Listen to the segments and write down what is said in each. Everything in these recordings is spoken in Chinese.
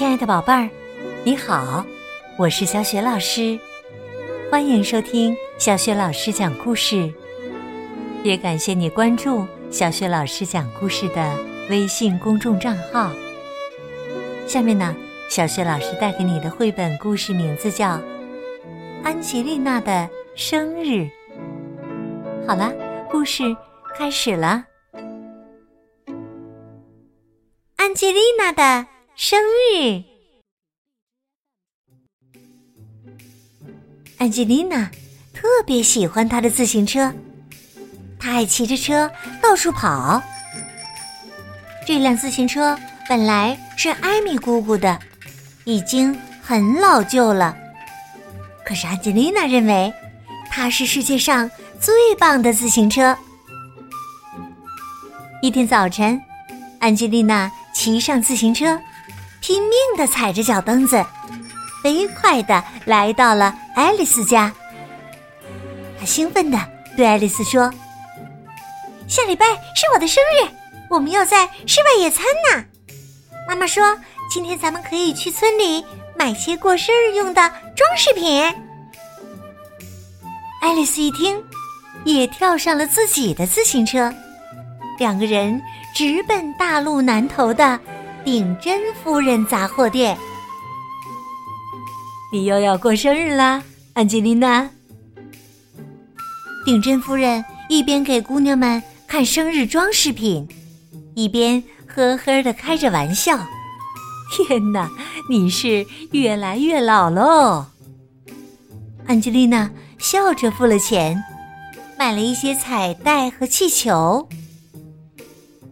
亲爱的宝贝儿，你好，我是小雪老师，欢迎收听小雪老师讲故事。也感谢你关注小雪老师讲故事的微信公众账号。下面呢，小雪老师带给你的绘本故事名字叫《安吉丽娜的生日》。好了，故事开始了。安吉丽娜的生日。安吉丽娜特别喜欢她的自行车，她爱骑着车到处跑。这辆自行车本来是艾米姑姑的，已经很老旧了。可是安吉丽娜认为，它是世界上最棒的自行车。一天早晨，安吉丽娜。骑上自行车，拼命的踩着脚蹬子，飞快的来到了爱丽丝家。他兴奋的对爱丽丝说：“下礼拜是我的生日，我们要在室外野餐呢。妈妈说，今天咱们可以去村里买些过生日用的装饰品。”爱丽丝一听，也跳上了自己的自行车，两个人。直奔大路南头的顶针夫人杂货店。你又要过生日啦，安吉丽娜。顶针夫人一边给姑娘们看生日装饰品，一边呵呵的开着玩笑。天哪，你是越来越老喽！安吉丽娜笑着付了钱，买了一些彩带和气球。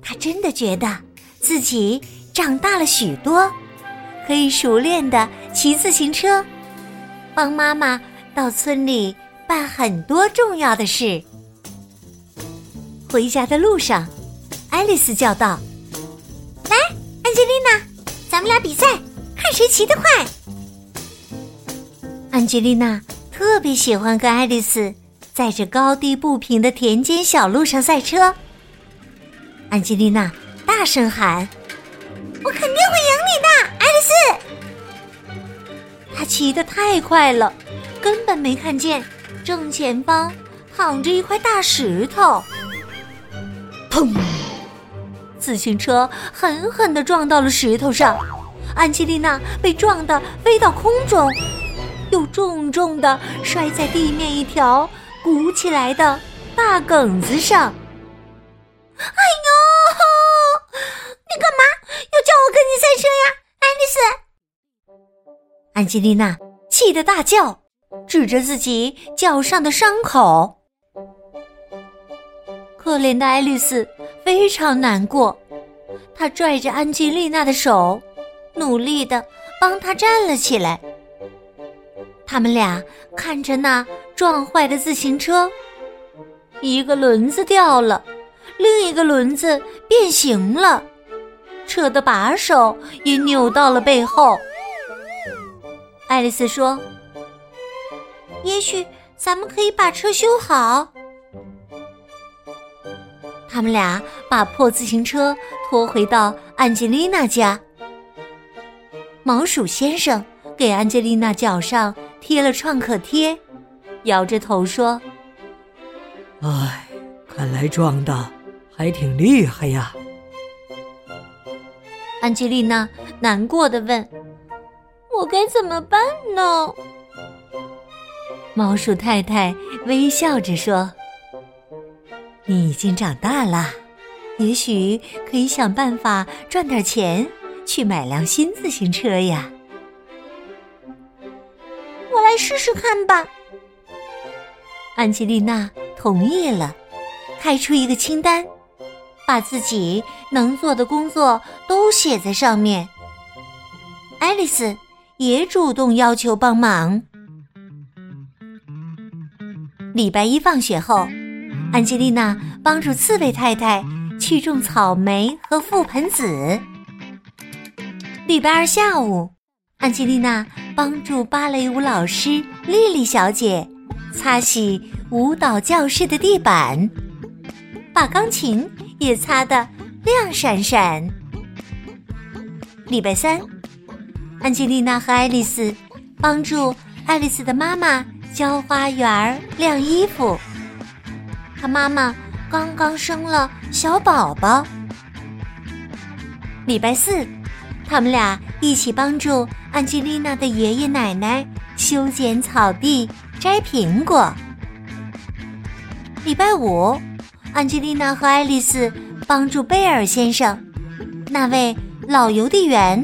他真的觉得自己长大了许多，可以熟练的骑自行车，帮妈妈到村里办很多重要的事。回家的路上，爱丽丝叫道：“来，安吉丽娜，咱们俩比赛，看谁骑得快。”安吉丽娜特别喜欢跟爱丽丝在这高低不平的田间小路上赛车。安吉丽娜大声喊：“我肯定会赢你的，爱丽丝！”她骑得太快了，根本没看见正前方躺着一块大石头。砰！自行车狠狠的撞到了石头上，安吉丽娜被撞得飞到空中，又重重的摔在地面一条鼓起来的大梗子上。哎呀！你干嘛要叫我跟你赛车呀，爱丽丝？安吉丽娜气得大叫，指着自己脚上的伤口。可怜的爱丽丝非常难过，她拽着安吉丽娜的手，努力的帮她站了起来。他们俩看着那撞坏的自行车，一个轮子掉了。另一个轮子变形了，车的把手也扭到了背后。爱丽丝说：“也许咱们可以把车修好。”他们俩把破自行车拖回到安吉丽娜家。毛鼠先生给安吉丽娜脚上贴了创可贴，摇着头说：“唉，看来撞的。”还挺厉害呀，安吉丽娜难过的问：“我该怎么办呢？”猫鼠太太微笑着说：“你已经长大了，也许可以想办法赚点钱，去买辆新自行车呀。”我来试试看吧。安吉丽娜同意了，开出一个清单。把自己能做的工作都写在上面。爱丽丝也主动要求帮忙。礼拜一放学后，安吉丽娜帮助刺猬太太去种草莓和覆盆子。礼拜二下午，安吉丽娜帮助芭蕾舞老师丽丽小姐擦洗舞蹈教室的地板，把钢琴。也擦得亮闪闪。礼拜三，安吉丽娜和爱丽丝帮助爱丽丝的妈妈浇花园、晾衣服。她妈妈刚刚生了小宝宝。礼拜四，他们俩一起帮助安吉丽娜的爷爷奶奶修剪草地、摘苹果。礼拜五，安吉丽娜和爱丽丝帮助贝尔先生，那位老邮递员，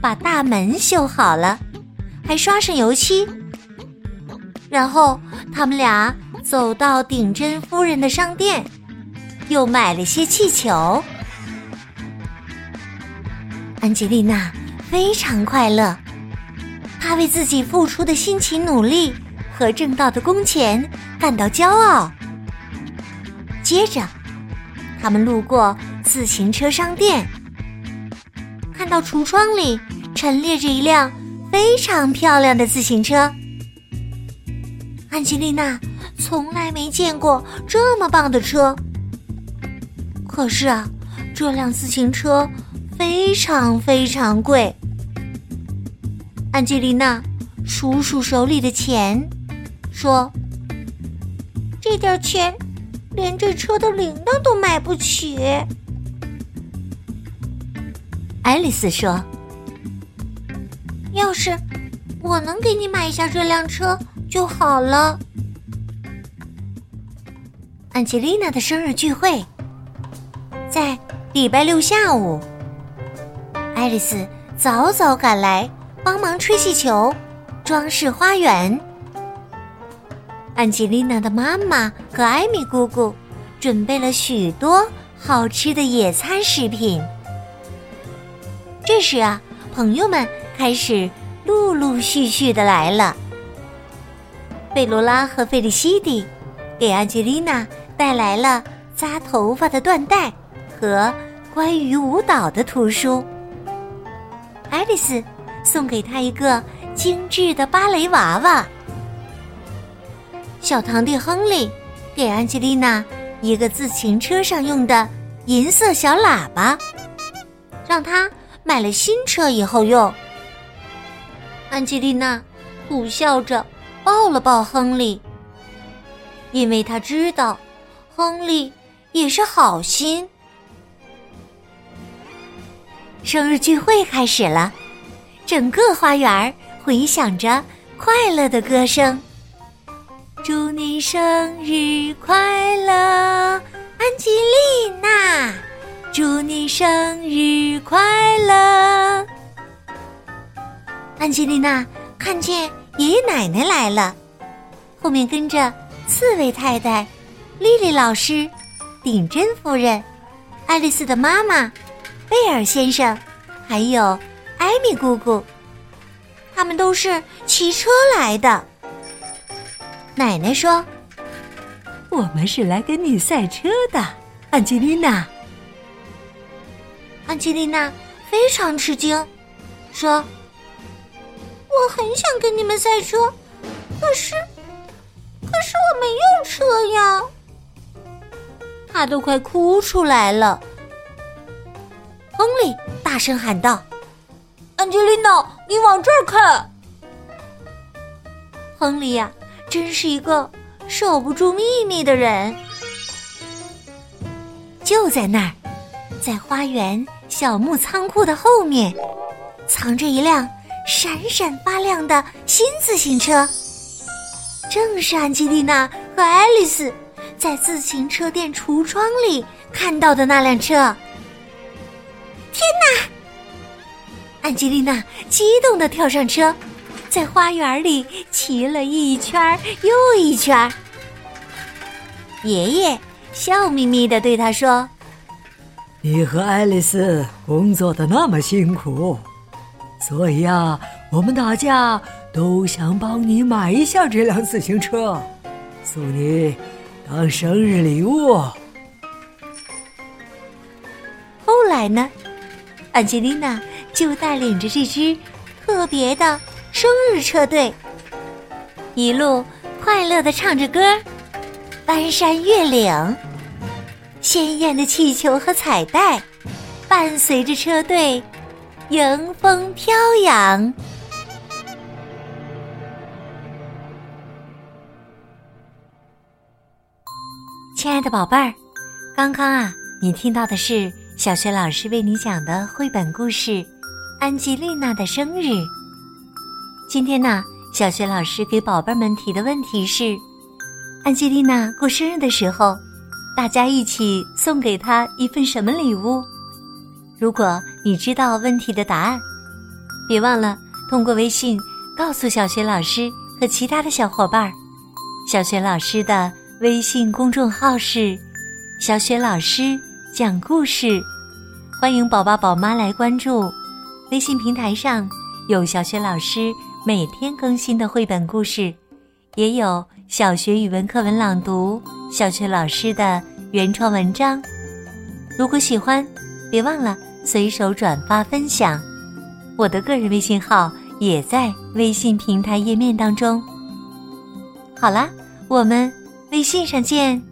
把大门修好了，还刷上油漆。然后他们俩走到顶针夫人的商店，又买了些气球。安吉丽娜非常快乐，她为自己付出的辛勤努力和挣到的工钱感到骄傲。接着，他们路过自行车商店，看到橱窗里陈列着一辆非常漂亮的自行车。安吉丽娜从来没见过这么棒的车，可是啊，这辆自行车非常非常贵。安吉丽娜数数手里的钱，说：“这点钱。”连这车的铃铛都买不起，爱丽丝说：“要是我能给你买一下这辆车就好了。”安吉丽娜的生日聚会在礼拜六下午，爱丽丝早早赶来帮忙吹气球、装饰花园。安吉丽娜的妈妈和艾米姑姑准备了许多好吃的野餐食品。这时啊，朋友们开始陆陆续续的来了。贝罗拉和费利西蒂给安吉丽娜带来了扎头发的缎带和关于舞蹈的图书。爱丽丝送给她一个精致的芭蕾娃娃。小堂弟亨利给安吉丽娜一个自行车上用的银色小喇叭，让她买了新车以后用。安吉丽娜苦笑着抱了抱亨利，因为她知道亨利也是好心。生日聚会开始了，整个花园回响着快乐的歌声。祝你生日快乐，安吉丽娜！祝你生日快乐。安吉丽娜看见爷爷奶奶来了，后面跟着刺猬太太、莉莉老师、顶针夫人、爱丽丝的妈妈、贝尔先生，还有艾米姑姑。他们都是骑车来的。奶奶说：“我们是来跟你赛车的，安吉丽娜。”安吉丽娜非常吃惊，说：“我很想跟你们赛车，可是，可是我没有车呀。”她都快哭出来了。亨利大声喊道：“安吉丽娜，你往这儿看！”亨利呀！真是一个守不住秘密的人。就在那儿，在花园小木仓库的后面，藏着一辆闪闪发亮的新自行车。正是安吉丽娜和爱丽丝在自行车店橱窗里看到的那辆车。天哪！安吉丽娜激动的跳上车。在花园里骑了一圈又一圈，爷爷笑眯眯的对他说：“你和爱丽丝工作的那么辛苦，所以呀，我们大家都想帮你买一下这辆自行车，送你当生日礼物。”后来呢，安吉丽娜就带领着这只特别的。生日车队一路快乐的唱着歌，翻山越岭，鲜艳的气球和彩带伴随着车队迎风飘扬。亲爱的宝贝儿，刚刚啊，你听到的是小学老师为你讲的绘本故事《安吉丽娜的生日》。今天呢，小学老师给宝贝们提的问题是：安吉丽娜过生日的时候，大家一起送给她一份什么礼物？如果你知道问题的答案，别忘了通过微信告诉小学老师和其他的小伙伴。小学老师的微信公众号是“小雪老师讲故事”，欢迎宝宝宝妈来关注。微信平台上有小雪老师每天更新的绘本故事，也有小学语文课文朗读、小学老师的原创文章。如果喜欢，别忘了。随手转发分享，我的个人微信号也在微信平台页面当中。好啦，我们微信上见。